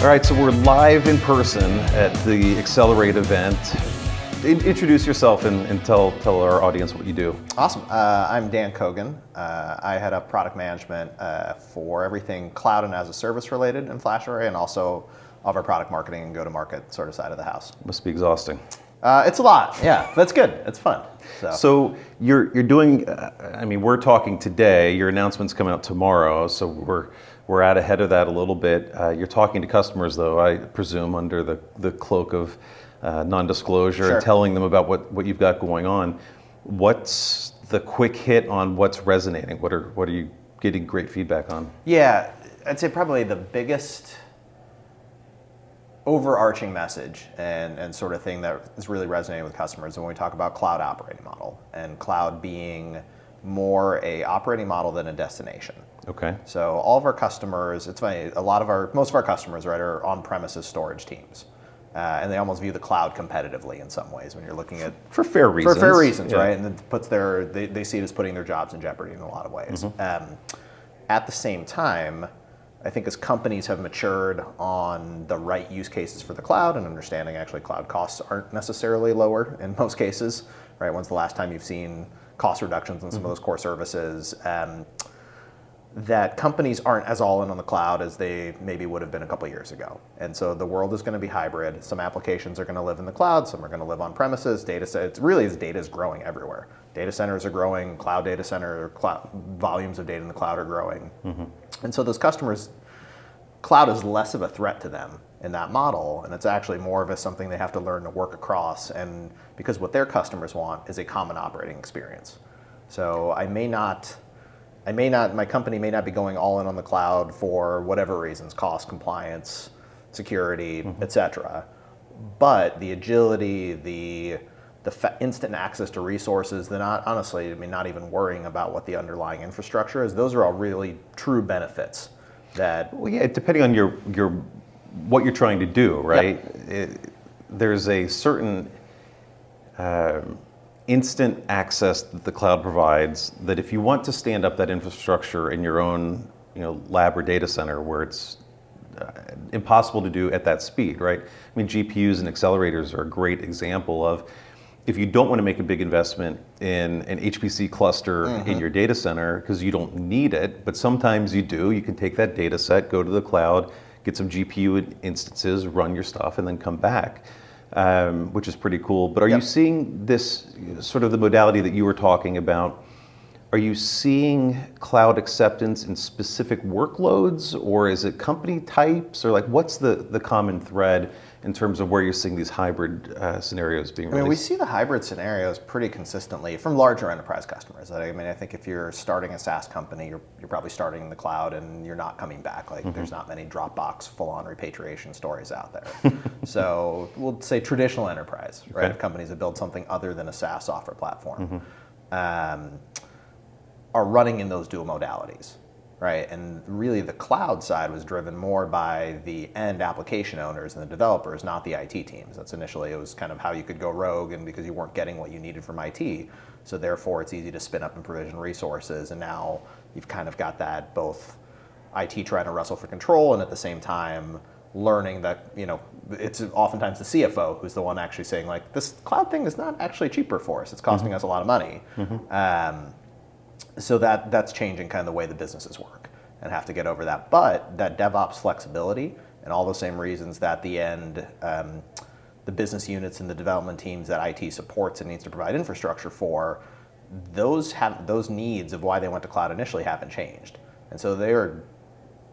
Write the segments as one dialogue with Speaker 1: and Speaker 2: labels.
Speaker 1: All right, so we're live in person at the Accelerate event. In- introduce yourself and, and tell, tell our audience what you do.
Speaker 2: Awesome. Uh, I'm Dan Kogan. Uh, I head up product management uh, for everything cloud and as a service related in FlashArray, and also of our product marketing and go to market sort of side of the house.
Speaker 1: Must be exhausting.
Speaker 2: Uh, it's a lot, yeah. That's good. It's fun. So,
Speaker 1: So you're you're doing. Uh, I mean, we're talking today. Your announcement's coming out tomorrow, so we're we're out ahead of that a little bit. Uh, you're talking to customers, though, I presume, under the the cloak of uh, non-disclosure,
Speaker 2: Sure.
Speaker 1: and telling them about what what you've got going on. What's the quick hit on what's resonating? What are what are you getting great feedback on?
Speaker 2: yeah, I'd say probably the biggest overarching message and, and sort of thing that is really resonating with customers when we talk about cloud operating model and cloud being more a operating model than a destination.
Speaker 1: Okay.
Speaker 2: So all of our customers, it's funny, a lot of our, most of our customers, right, are on-premises storage teams. Uh, and they almost view the cloud competitively in some ways when you're looking at
Speaker 1: For fair reasons.
Speaker 2: for fair reasons,
Speaker 1: Yeah.
Speaker 2: right? And it puts their they, they see it as putting their jobs in jeopardy in a lot of ways.
Speaker 1: Mm-hmm.
Speaker 2: Um, at the same time, I think as companies have matured on the right use cases for the cloud and understanding actually cloud costs aren't necessarily lower in most cases, right? When's the last time you've seen cost reductions on some
Speaker 1: Mm-hmm.
Speaker 2: of those core services? Um, that companies aren't as all in on the cloud as they maybe would have been a couple years ago. And so the world is going to be hybrid. Some applications are going to live in the cloud, some are going to live on premises. Data sets, really, as data is growing everywhere. Data centers are growing, cloud data center, cloud, volumes of data in the cloud are growing. And so those customers, cloud is less of a threat to them in that model, and it's actually more of a something they have to learn to work across. And because what their customers want is a common operating experience. So I may not, I may not, my company may not be going all in on the cloud for whatever reasons, cost, compliance, security, mm-hmm. et cetera. But the agility, the the fa- instant access to resources, the not honestly, I mean, not even worrying about what the underlying infrastructure is. Those are all really true benefits that
Speaker 1: Well, yeah, depending on your your what you're trying to do, right? It, there's a certain um, instant access that the cloud provides. That if you want to stand up that infrastructure in your own, you know, lab or data center, where it's uh, impossible to do at that speed, right? I mean, GPUs and accelerators are a great example of if you don't want to make a big investment in an HPC cluster in your data center because you don't need it, but sometimes you do, you can take that data set, go to the cloud, get some GPU instances, run your stuff, and then come back. Um, which is pretty cool. But are you seeing this sort of the modality that you were talking about? Are you seeing cloud acceptance in specific workloads, or is it company types, or like what's the, the common thread in terms of where you're seeing these hybrid uh, scenarios being
Speaker 2: I mean, we see the hybrid scenarios pretty consistently from larger enterprise customers. I mean, I think if you're starting a SaaS company, you're, you're probably starting in the cloud and you're not coming back. Like, there's not many Dropbox full-on repatriation stories out there. so we'll say traditional enterprise, right?
Speaker 1: Okay.
Speaker 2: If companies that build something other than a SaaS software platform. Um, are running in those dual modalities, right? And really, the cloud side was driven more by the end application owners and the developers, not the IT teams. That's initially it was kind of how you could go rogue, and because you weren't getting what you needed from IT, so therefore it's easy to spin up and provision resources. And now you've kind of got that both IT trying to wrestle for control, and at the same time learning that you know it's oftentimes the CFO who's the one actually saying like this cloud thing is not actually cheaper for us. It's costing us a lot of money. Um, so that that's changing kind of the way the businesses work and have to get over that. But that DevOps flexibility and all the same reasons that the end um, the business units and the development teams that IT supports and needs to provide infrastructure for, those have those needs of why they went to cloud initially haven't changed. And so they're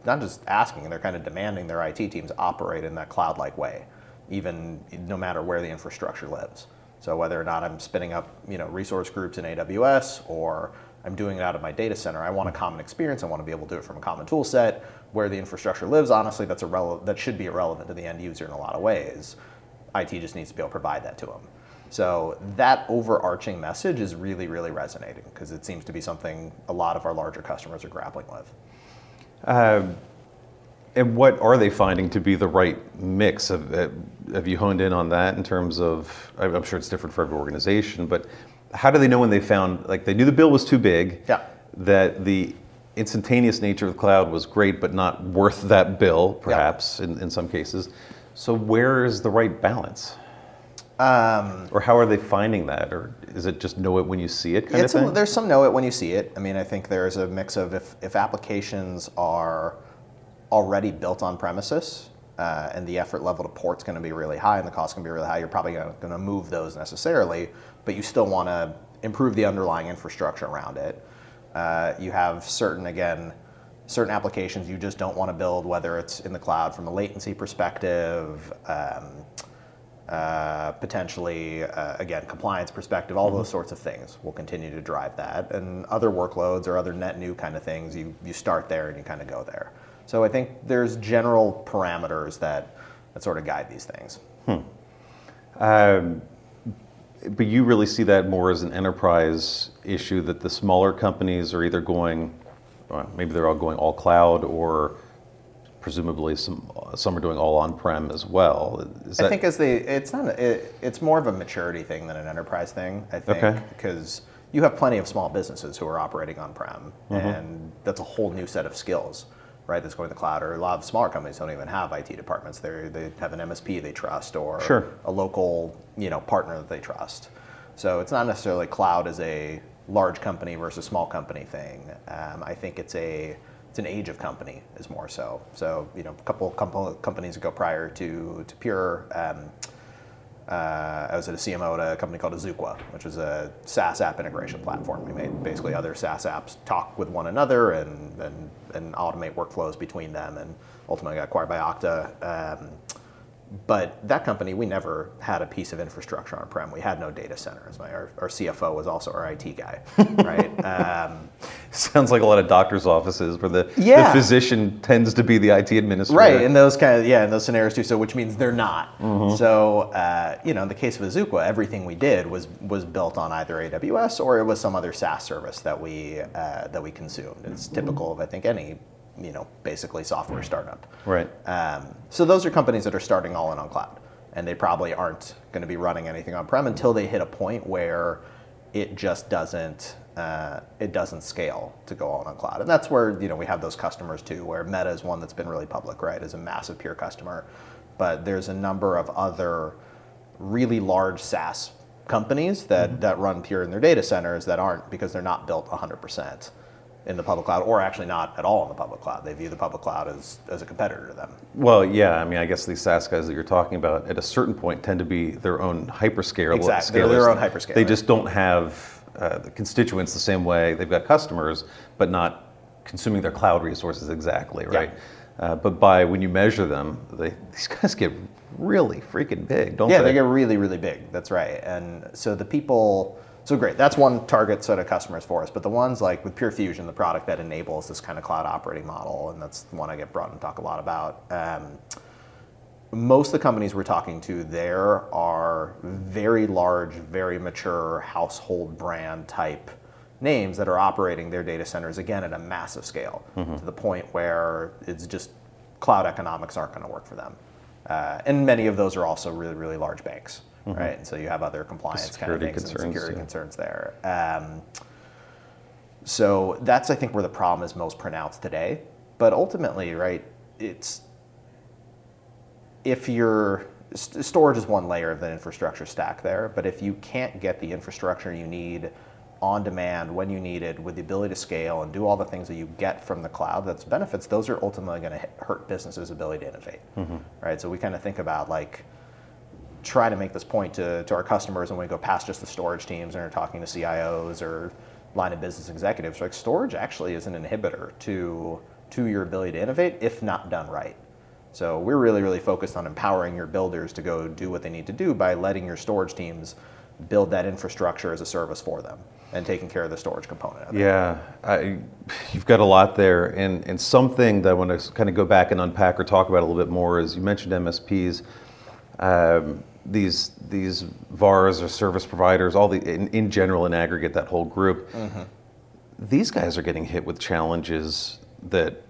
Speaker 2: not just asking, they're kind of demanding their IT teams operate in that cloud-like way, even no matter where the infrastructure lives. So whether or not I'm spinning up, you know, resource groups in AWS or I'm doing it out of my data center, I want a common experience. I want to be able to do it from a common tool set. Where the infrastructure lives, honestly, that's irrelevant. That should be irrelevant to the end user in a lot of ways. IT just needs to be able to provide that to them. So that overarching message is really, really resonating because it seems to be something a lot of our larger customers are grappling with.
Speaker 1: Um, and what are they finding to be the right mix? Have, uh, have you honed in on that in terms of? I'm sure it's different for every organization, but how do they know when they found like they knew the bill was too big?
Speaker 2: Yeah.
Speaker 1: That the instantaneous nature of the cloud was great, but not worth that bill, perhaps in, in some cases. So where is the right balance?
Speaker 2: Um,
Speaker 1: Or how are they finding that? Or is it just know it when you see it kind of
Speaker 2: a- there's some know it when you see it. I mean, I think there's a mix of if, if applications are already built on premises uh, and the effort level to port's going to be really high and the cost going to be really high, you're probably going to move those necessarily, but you still want to improve the underlying infrastructure around it. Uh, you have certain, again, certain applications you just don't want to build, whether it's in the cloud from a latency perspective. Um, uh, potentially, uh, again, compliance perspective, all those sorts of things will continue to drive that. And other workloads or other net new kind of things, you, you start there and you kind of go there. So I think there's general parameters that, that sort of guide these things.
Speaker 1: Um, but you really see that more as an enterprise issue that the smaller companies are either going, well, maybe they're all going all cloud, or presumably some some are doing all on-prem as well. Is
Speaker 2: I
Speaker 1: that-
Speaker 2: think as they, it's not, it, it's more of a maturity thing than an enterprise thing. I think
Speaker 1: Okay.
Speaker 2: because you have plenty of small businesses who are operating on-prem,
Speaker 1: Mm-hmm.
Speaker 2: and that's a whole new set of skills, right? That's going to the cloud. Or a lot of smaller companies don't even have IT departments. They they have an MSP they trust, or
Speaker 1: Sure.
Speaker 2: a local you know partner that they trust. So it's not necessarily cloud as a large company versus small company thing. Um, I think it's a it's an age of company is more so. So you know, a couple couple companies ago prior to to Pure, um, uh, I was at a CMO at a company called Azuqua, which was a SaaS app integration platform. We made basically other SaaS apps talk with one another and and, and automate workflows between them, and ultimately got acquired by Okta. Um, but that company, we never had a piece of infrastructure on-prem. We had no data centers. Our, our CFO was also our IT guy, right? um,
Speaker 1: sounds like a lot of doctors' offices where the,
Speaker 2: Yeah.
Speaker 1: the physician tends to be the IT administrator.
Speaker 2: right, in those kind of yeah, in those scenarios too. So which means they're not. So uh, you know, in the case of Azuqua, everything we did was was built on either AWS or it was some other SaaS service that we uh, that we consumed. It's typical of I think any you know basically software startup.
Speaker 1: Right.
Speaker 2: Um, so those are companies that are starting all in on cloud, and they probably aren't going to be running anything on prem until they hit a point where it just doesn't uh, it doesn't scale to go all in on cloud, and that's where you know we have those customers too. Where Meta is one that's been really public, right? Is a massive Pure customer, but there's a number of other really large SaaS companies that, that run Pure in their data centers that aren't because they're not built 100% in the public cloud or actually not at all in the public cloud. They view the public cloud as, as a competitor to them.
Speaker 1: Well, yeah. I mean, I guess these SaaS guys that you're talking about at a certain point tend to be their own hyperscaler.
Speaker 2: Exactly. They're their own hyperscaler.
Speaker 1: They just don't have uh, the constituents the same way. They've got customers, but not consuming their cloud resources exactly,
Speaker 2: Yeah.
Speaker 1: right? Uh, but by when you measure them, they, these guys get really freaking big, don't
Speaker 2: Yeah,
Speaker 1: they?
Speaker 2: Yeah, they get really, really big. That's right. And so the people, so great. That's one target set of customers for us. But the ones like with Pure Fusion, the product that enables this kind of cloud operating model, and that's the one I get brought and talk a lot about. Um, most of the companies we're talking to there are very large, very mature household brand type names that are operating their data centers again at a massive scale to the point where it's just cloud economics aren't going to work for them. Uh, and many of those are also really, really large banks, right? And so you have other compliance kind of things
Speaker 1: concerns,
Speaker 2: and security
Speaker 1: yeah.
Speaker 2: concerns there. Um, so that's I think where the problem is most pronounced today. But ultimately, right, it's if you're st- storage is one layer of the infrastructure stack there, but if you can't get the infrastructure you need on demand when you need it with the ability to scale and do all the things that you get from the cloud that's benefits those are ultimately going to hurt businesses ability to innovate right so we kind of think about like try to make this point to, to our customers when we go past just the storage teams and are talking to cios or line of business executives like storage actually is an inhibitor to to your ability to innovate if not done right. So we're really, really focused on empowering your builders to go do what they need to do by letting your storage teams build that infrastructure as a service for them and taking care of the storage component.
Speaker 1: Yeah, I, you've got a lot there, and and something that I want to kind of go back and unpack or talk about a little bit more is you mentioned MSPs, um, these these VARs or service providers, all the in, in general in aggregate that whole group. These guys are getting hit with challenges that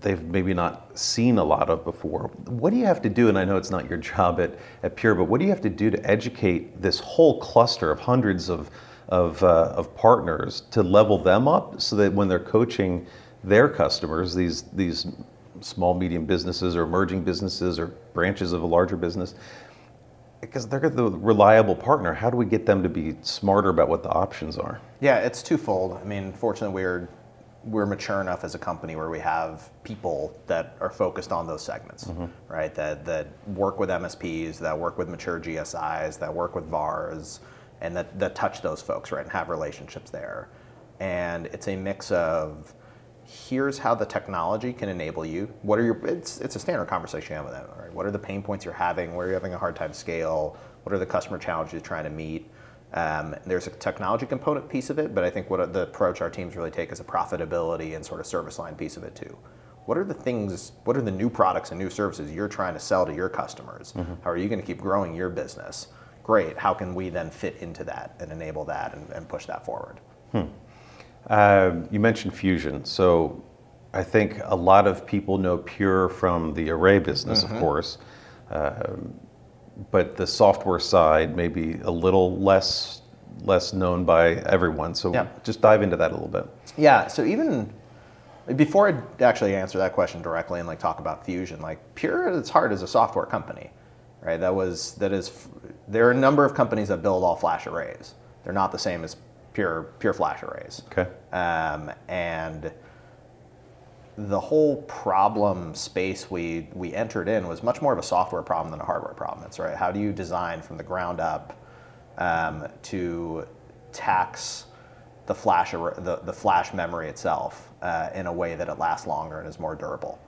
Speaker 1: they've maybe not seen a lot of before. What do you have to do? And I know it's not your job at, at Pure, but what do you have to do to educate this whole cluster of hundreds of, of, uh, of partners to level them up so that when they're coaching their customers, these these small medium businesses or emerging businesses or branches of a larger business, because they're the reliable partner. How do we get them to be smarter about what the options are?
Speaker 2: Yeah, it's twofold. I mean, fortunately, we're we're mature enough as a company where we have people that are focused on those segments, mm-hmm. right? That that work with MSPs, that work with mature GSIs, that work with VARs, and that that touch those folks, right, and have relationships there. And it's a mix of here's how the technology can enable you. What are your it's it's a standard conversation you have with them, right? What are the pain points you're having? Where are you having a hard time scale? What are the customer challenges you're trying to meet? Um, there's a technology component piece of it, but I think what the approach our teams really take is a profitability and sort of service line piece of it too. What are the things, what are the new products and new services you're trying to sell to your customers? How are you going to keep growing your business? Great. How can we then fit into that and enable that and, and push that forward?
Speaker 1: Uh, you mentioned Fusion, so I think a lot of people know Pure from the Array business, of course, Um but the software side may be a little less less known by everyone. So
Speaker 2: Yeah.
Speaker 1: just dive into that a little bit.
Speaker 2: Yeah. So even before I actually answer that question directly and like talk about Fusion, like Pure at its heart is a software company, right? That was that is. There are a number of companies that build all flash arrays. They're not the same as pure pure flash arrays.
Speaker 1: Okay.
Speaker 2: Um, and the whole problem space we we entered in was much more of a software problem than a hardware problem. It's right. How do you design from the ground up um, to tax the flash the, the flash memory itself uh, in a way that it lasts longer and is more durable,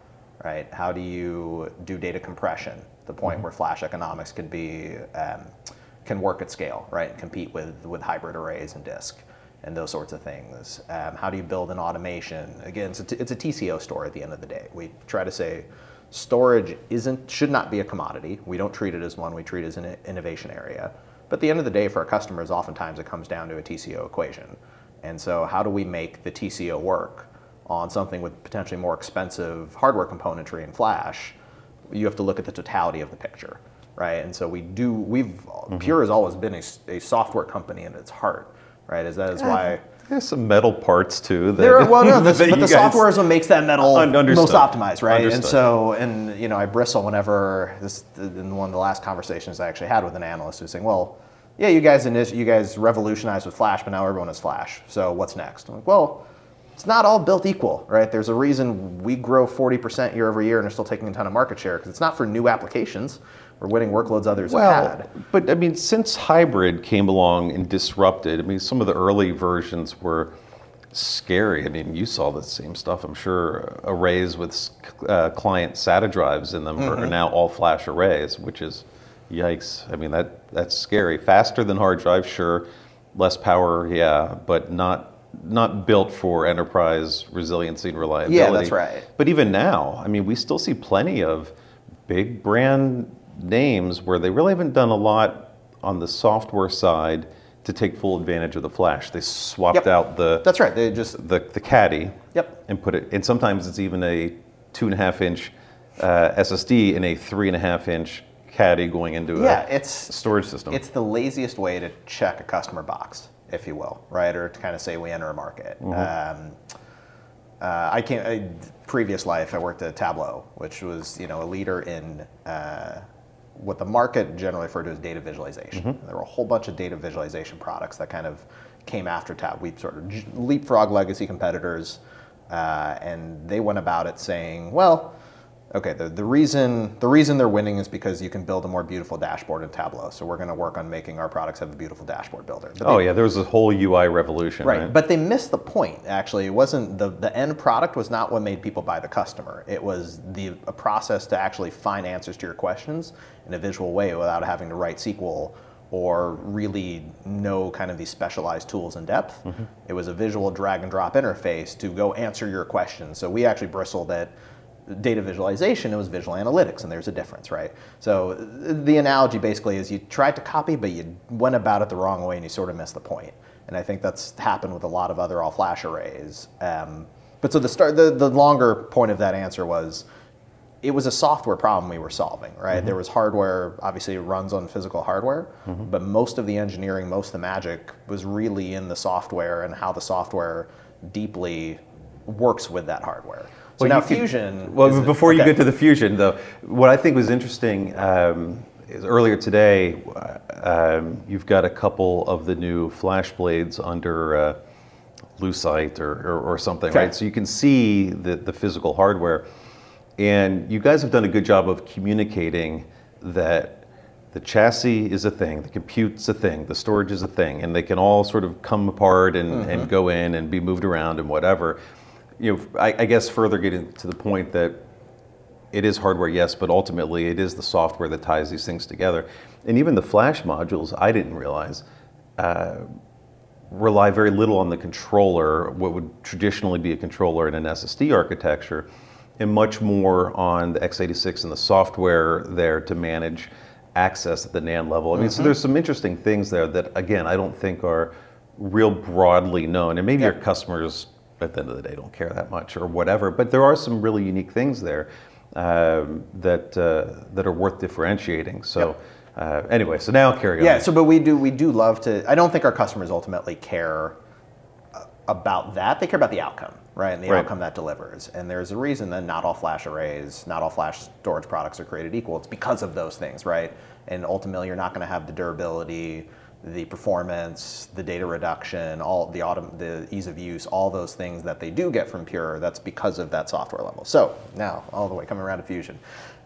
Speaker 2: right? How do you do data compression? The point where flash economics can be um, can work at scale, right? And compete with with hybrid arrays and disk and those sorts of things. Um, how do you build an automation? Again, it's a, t- it's a TCO story at the end of the day. We try to say storage isn't should not be a commodity. We don't treat it as one. We treat it as an innovation area. But at the end of the day, for our customers, oftentimes it comes down to a TCO equation. And so, how do we make the TCO work on something with potentially more expensive hardware componentry and flash? You have to look at the totality of the picture, right? And so we do. We've mm-hmm. Pure has always been a software company in its heart, right? Is that is why.
Speaker 1: There's some metal parts too. That,
Speaker 2: There are, well, no, this, but the software is what makes that metal
Speaker 1: understood.
Speaker 2: most optimized, right? And so, and you know, I bristle whenever this in one of the last conversations I actually had with an analyst who's saying, "Well, yeah, you guys you guys revolutionized with Flash, but now everyone is Flash. So what's next?" I'm like, "Well." It's not all built equal, right? There's a reason we grow 40% year over year and are still taking a ton of market share because it's not for new applications. We're winning workloads others
Speaker 1: Well,
Speaker 2: had.
Speaker 1: but I mean, since hybrid came along and disrupted, I mean, some of the early versions were scary. I mean, you saw the same stuff, I'm sure. Arrays with uh, client SATA drives in them
Speaker 2: Mm-hmm.
Speaker 1: are now all flash arrays, which is yikes. I mean, that that's scary. Faster than hard drives, sure. Less power, yeah, but not not built for enterprise resiliency and reliability.
Speaker 2: Yeah, that's right.
Speaker 1: But even now, I mean, we still see plenty of big brand names where they really haven't done a lot on the software side to take full advantage of the flash. They swapped
Speaker 2: Yep.
Speaker 1: out the,
Speaker 2: That's right. They just
Speaker 1: the the caddy
Speaker 2: Yep.
Speaker 1: and put it. And sometimes it's even a two and a half inch uh, SSD in a three and a half inch caddy going into
Speaker 2: yeah,
Speaker 1: a
Speaker 2: it's
Speaker 1: storage system.
Speaker 2: It's the laziest way to check a customer box, if you will, right? Or to kind of say we enter a market. Um, uh, I came I, previous life. I worked at Tableau, which was you know a leader in uh, what the market generally referred to as data visualization. There were a whole bunch of data visualization products that kind of came after Tab. We sort of leapfrog legacy competitors, uh, and they went about it saying, well. Okay, the, the reason the reason they're winning is because you can build a more beautiful dashboard in Tableau. So we're going to work on making our products have a beautiful dashboard builder. But
Speaker 1: oh
Speaker 2: they-
Speaker 1: yeah, there was a whole UI revolution, right?
Speaker 2: right. But they missed the point. Actually, it wasn't the the end product was not what made people buy the customer. It was the a process to actually find answers to your questions in a visual way without having to write SQL or really know kind of these specialized tools in depth. It was a visual drag and drop interface to go answer your questions. So we actually bristled at data visualization, it was visual analytics, and there's a difference, right? So the analogy basically is you tried to copy, but you went about it the wrong way and you sort of missed the point. And I think that's happened with a lot of other all flash arrays. Um, but so the start, the, the longer point of that answer was it was a software problem we were solving, right? There was hardware, obviously it runs on physical hardware, but most of the engineering, most of the magic was really in the software and how the software deeply works with that hardware. So
Speaker 1: Well,
Speaker 2: now
Speaker 1: you could-
Speaker 2: Fusion.
Speaker 1: Well, before you get to the fusion, though, what I think was interesting um, is earlier today, uh, um, you've got a couple of the new flash blades under uh, Lucite or, or, or something,
Speaker 2: Okay.
Speaker 1: right? So you can see the, the physical hardware. And you guys have done a good job of communicating that the chassis is a thing, the compute's a thing, the storage is a thing, and they can all sort of come apart and,
Speaker 2: Mm-hmm.
Speaker 1: and go in and be moved around and whatever. You know, I, I guess further getting to the point that it is hardware, yes, but ultimately it is the software that ties these things together. And even the flash modules, I didn't realize, uh, rely very little on the controller, what would traditionally be a controller in an SSD architecture, and much more on the x86 and the software there to manage access at the NAND level. I mean, so there's some interesting things there that, again, I don't think are real broadly known. And maybe
Speaker 2: Yep.
Speaker 1: your customers, at the end of the day, don't care that much or whatever. But there are some really unique things there um, that uh, that are worth differentiating. So. Uh, anyway, so now carry on.
Speaker 2: Yeah. So, but we do we do love to. I don't think our customers ultimately care about that. They care about the outcome, right? And the
Speaker 1: Right.
Speaker 2: outcome that delivers. And there's a reason that not all flash arrays, not all flash storage products are created equal. It's because of those things, right? And ultimately, you're not going to have the durability, the performance, the data reduction, all the autom- the ease of use, all those things that they do get from Pure. That's because of that software level. So now, all the way coming around to Fusion.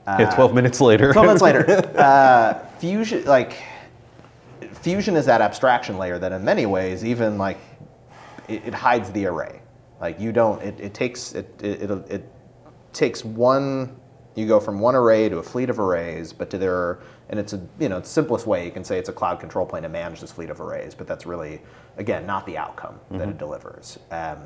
Speaker 1: Yeah, 12 minutes later.
Speaker 2: 12 minutes later, uh, Fusion, like, Fusion is that abstraction layer that in many ways, even like, it, it hides the array. Like you don't, it, it takes, it, it, it, takes one, you go from one array to a fleet of arrays, but to their, and it's a, you know, the simplest way you can say it's a cloud control plane to manage this fleet of arrays, but that's really, again, not the outcome that it delivers. Um,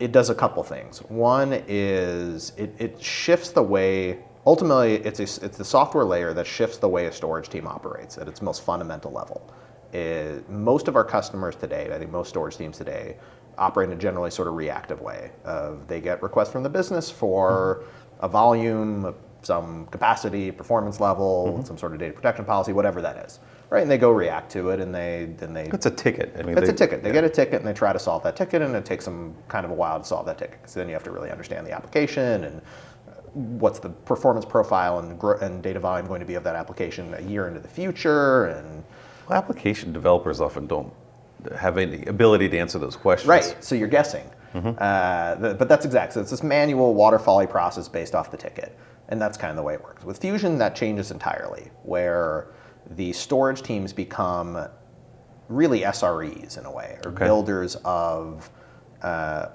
Speaker 2: it does a couple things. One is it, it shifts the way ultimately it's a, it's the software layer that shifts the way a storage team operates at its most fundamental level. It- most of our customers today, I think most storage teams today, operate in a generally sort of reactive way. Of they get requests from the business for a volume, some capacity, performance level, some sort of data protection policy, whatever that is, right? And they go react to it, and they then they
Speaker 1: It's a ticket. I mean,
Speaker 2: it's
Speaker 1: they-
Speaker 2: a ticket. They get a ticket and they try to solve that ticket, and it takes them kind of a while to solve that ticket. Because then you have to really understand the application and uh, what's the performance profile and, and data volume going to be of that application a year into the future, and
Speaker 1: application developers often don't have any ability to answer those questions.
Speaker 2: right. So you're guessing. Uh, the, but that's exact. So it's this manual waterfally process based off the ticket, and that's kind of the way it works. With Fusion, that changes entirely, where the storage teams become really SREs in a way, or
Speaker 1: Okay.
Speaker 2: builders of uh,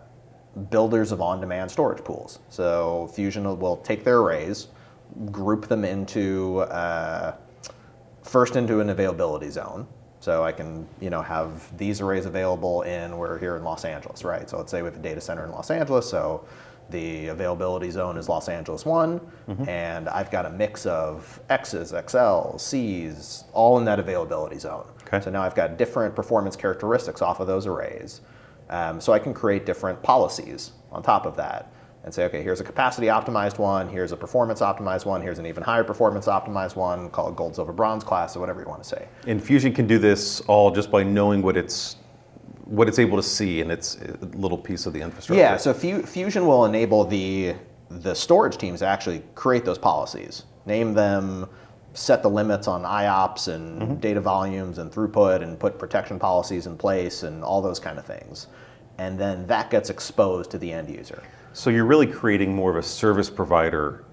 Speaker 2: builders of on-demand storage pools. So Fusion will- will take their arrays, group them into uh, first into an availability zone. So I can, you know, have these arrays available in we're here in Los Angeles, right? So let's say we have a data center in Los Angeles. So the availability zone is Los Angeles one, and I've got a mix of X's, XLs, C's, all in that availability zone.
Speaker 1: Okay.
Speaker 2: So now I've got different performance characteristics off of those arrays. Um, so I can create different policies on top of that and say, okay, here's a capacity optimized one, here's a performance optimized one, here's an even higher performance optimized one, call it gold, silver, bronze class, or whatever you want to say.
Speaker 1: And Fusion can do this all just by knowing what it's what it's able to see in its uh, little piece of the infrastructure.
Speaker 2: Yeah, so Fu- Fusion will enable the the storage teams to actually create those policies, name them, set the limits on IOPS and data volumes and throughput, and put protection policies in place and all those kind of things. And then that gets exposed to the end user.
Speaker 1: So you're really creating more of a service provider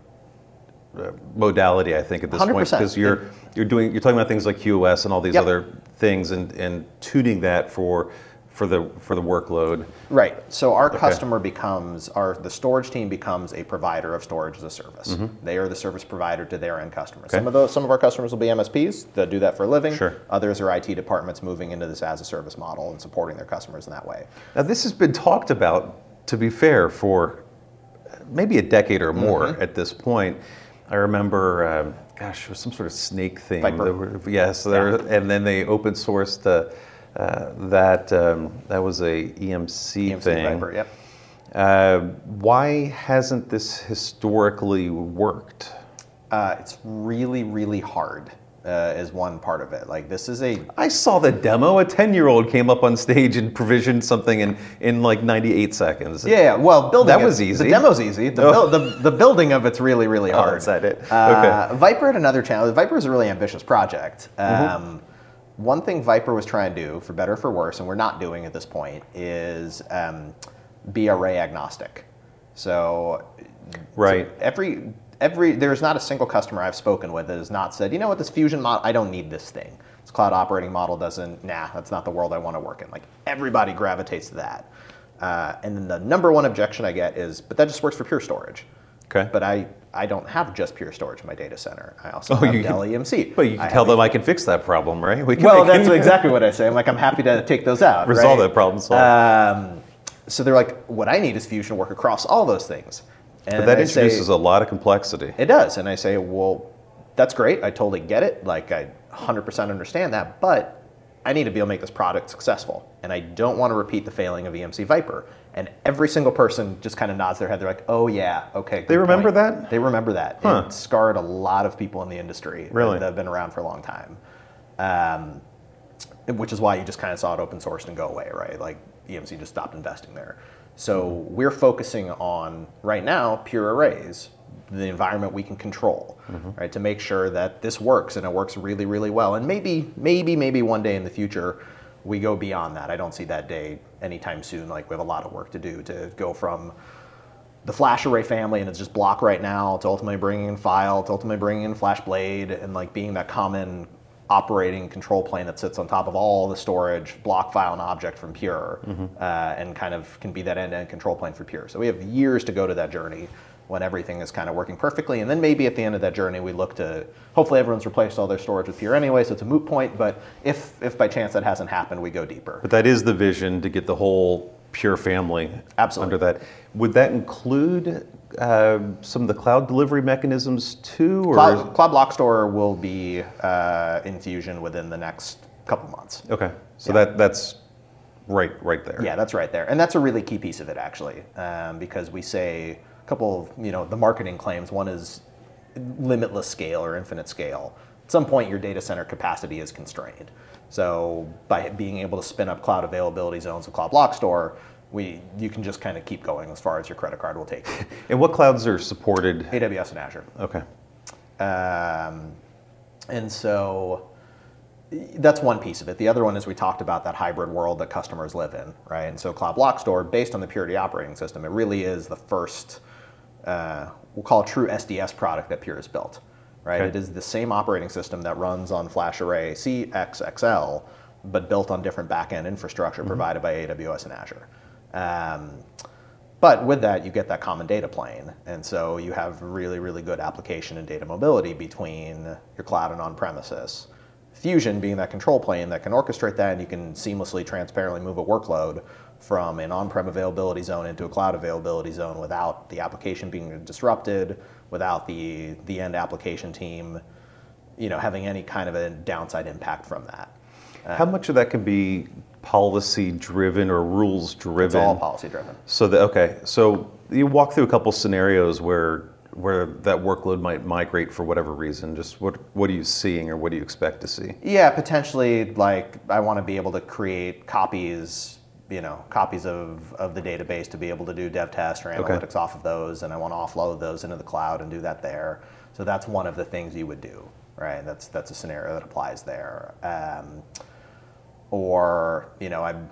Speaker 1: uh, modality, I think, at this point,
Speaker 2: 100%.
Speaker 1: because you're you're doing you're talking about things like QoS and all these
Speaker 2: Yep.
Speaker 1: other things, and and tuning that for for the for the workload.
Speaker 2: Right. So our customer becomes our the storage team becomes a provider of storage as a service. They are the service provider to their end customers. Some of those some of our customers will be MSPs that do that for a living.
Speaker 1: Sure.
Speaker 2: Others are IT departments moving into this as a service model and supporting their customers in that way.
Speaker 1: Now, this has been talked about, to be fair, for maybe a decade or more
Speaker 2: Mm-hmm.
Speaker 1: at this point. I remember, um, gosh, it was some sort of snake thing. Were- yes, there, and then they open sourced uh, uh, that. Um, that was a EMC,
Speaker 2: EMC
Speaker 1: thing.
Speaker 2: ViPR, yep.
Speaker 1: Uh, why hasn't this historically worked?
Speaker 2: Uh, it's really, really hard uh, is one part of it. Like this is a
Speaker 1: I saw the demo. A 10 year old came up on stage and provisioned something in, in like 98 seconds.
Speaker 2: yeah, yeah. Well, building
Speaker 1: That
Speaker 2: it-
Speaker 1: was easy.
Speaker 2: The demo's easy. The,
Speaker 1: Oh.
Speaker 2: buil- the, the building of it's really really hard.
Speaker 1: is that it?
Speaker 2: Uh,
Speaker 1: Okay.
Speaker 2: ViPR had another challenge. ViPR is a really ambitious project.
Speaker 1: Mm-hmm.
Speaker 2: Um, one thing ViPR was trying to do, for better or for worse, and we're not doing at this point, is um, be array agnostic. So
Speaker 1: Right.
Speaker 2: every every there's not a single customer I've spoken with that has not said, you know what, this fusion model, I don't need this thing. This cloud operating model doesn't, nah, that's not the world I want to work in. Like everybody gravitates to that. Uh, and then the number one objection I get is, but that just works for pure storage.
Speaker 1: Okay.
Speaker 2: But I, I don't have just pure storage in my data center. I also
Speaker 1: Oh,
Speaker 2: have
Speaker 1: you-
Speaker 2: Dell EMC.
Speaker 1: But you can
Speaker 2: I
Speaker 1: tell them I can fix that problem, right? We can
Speaker 2: Well, that's exactly what I say. I'm like, I'm happy to take those out.
Speaker 1: Resolve
Speaker 2: right?
Speaker 1: that problem, solve.
Speaker 2: Um, so they're like, what I need is Fusion to work across all those things. And
Speaker 1: But that
Speaker 2: I say-
Speaker 1: introduces a lot of complexity.
Speaker 2: it does. And I say, well, that's great. I totally get it. Like, I 100% understand that. But I need to be able to make this product successful. And I don't want to repeat the failing of EMC ViPR. And every single person just kind of nods their head. They're like, oh, yeah, okay.
Speaker 1: They remember
Speaker 2: point."
Speaker 1: that?
Speaker 2: They remember that.
Speaker 1: Huh.
Speaker 2: It scarred a lot of people in the industry that-
Speaker 1: Really?
Speaker 2: that have been around for a long time. Um, which is why you just kind of saw it open sourced and go away, right? Like EMC just stopped investing there. So we're focusing on right now pure arrays, the environment we can control, mm-hmm. right? To make sure that this works and it works really, really well. And maybe, maybe, maybe one day in the future we go beyond that. I don't see that day anytime soon. Like we have a lot of work to do to go from the flash array family and it's just block right now to ultimately bringing in file to ultimately bringing in FlashBlade and like being that common operating control plane that sits on top of all the storage, block, file, and object from Pure, uh, and kind of can be that end-to-end control plane for Pure. So we have years to go to that journey when everything is kind of working perfectly, and then maybe at the end of that journey we look to. Hopefully everyone's replaced all their storage with Pure anyway, so it's a moot point. But if if by chance that hasn't happened, we go deeper.
Speaker 1: But that is the vision to get the whole Pure family
Speaker 2: Absolutely.
Speaker 1: under that. Would that include uh, some of the cloud delivery mechanisms too? Or
Speaker 2: Cloud, Cloud Block Store will be uh, in Fusion within the next couple months.
Speaker 1: okay, so that that's right right there.
Speaker 2: Yeah, that's right there, and that's a really key piece of it actually, um, because we say a couple of you know the marketing claims. One is limitless scale or infinite scale. At some point, your data center capacity is constrained. So by being able to spin up cloud availability zones of Cloud Block Store, we you can just kind of keep going as far as your credit card will take you.
Speaker 1: And what clouds are supported?
Speaker 2: AWS and Azure.
Speaker 1: Okay.
Speaker 2: Um, and so that's one piece of it. The other one is we talked about that hybrid world that customers live in, right? And so Cloud Block Store, based on the Purity operating system, it really is the first, uh, we'll call it true SDS product that Pure has built, right?
Speaker 1: Okay.
Speaker 2: It is the same operating system that runs on Flash Array CXXL, but built on different backend infrastructure provided by AWS and Azure. Um, but with that, you get that common data plane. And so you have really, really good application and data mobility between your cloud and on premises. Fusion being that control plane that can orchestrate that, and you can seamlessly, transparently move a workload from an on prem availability zone into a cloud availability zone without the application being disrupted, without the, the end application team you know, having any kind of a downside impact from that.
Speaker 1: How much of that can be policy driven or rules driven.
Speaker 2: It's all policy driven.
Speaker 1: So that okay, so you walk through a couple scenarios where where that workload might migrate for whatever reason. Just what what are you seeing or what do you expect to see?
Speaker 2: Yeah, potentially. Like, I want to be able to create copies, you know, copies of, of the database to be able to do dev test or
Speaker 1: Okay.
Speaker 2: analytics off of those, and I want to offload those into the cloud and do that there. So that's one of the things you would do, right? That's that's a scenario that applies there. Um, or you know, I'm.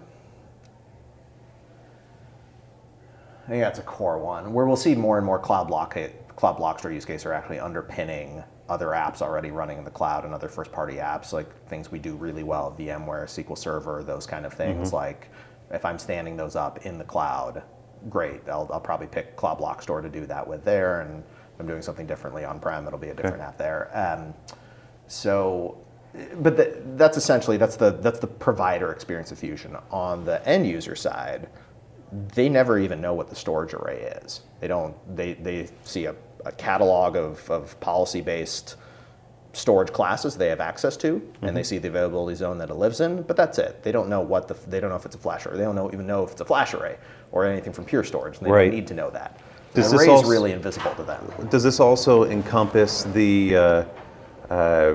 Speaker 2: I think that's a core one where we'll see more and more cloud block cloud block store use case are actually underpinning other apps already running in the cloud and other first party apps like things we do really well VMware SQL Server those kind of things. Like if I'm standing those up in the cloud great. I'll, I'll probably pick cloud block store to do that with there and if I'm doing something differently on prem it'll be a different app there. Um, so but the, that's essentially that's the that's the provider experience of fusion on the end user side they never even know what the storage array is. They don't. They they see a, a catalog of, of policy based storage classes they have access to, and they see the availability zone that it lives in. But that's it. They don't know what the. They don't know if it's a flash array. They don't know even know if it's a flash array or anything from Pure Storage. And they
Speaker 1: Right.
Speaker 2: don't need to know that.
Speaker 1: Does
Speaker 2: the
Speaker 1: this
Speaker 2: array is
Speaker 1: also-
Speaker 2: really invisible to them.
Speaker 1: Does this also encompass the uh, uh,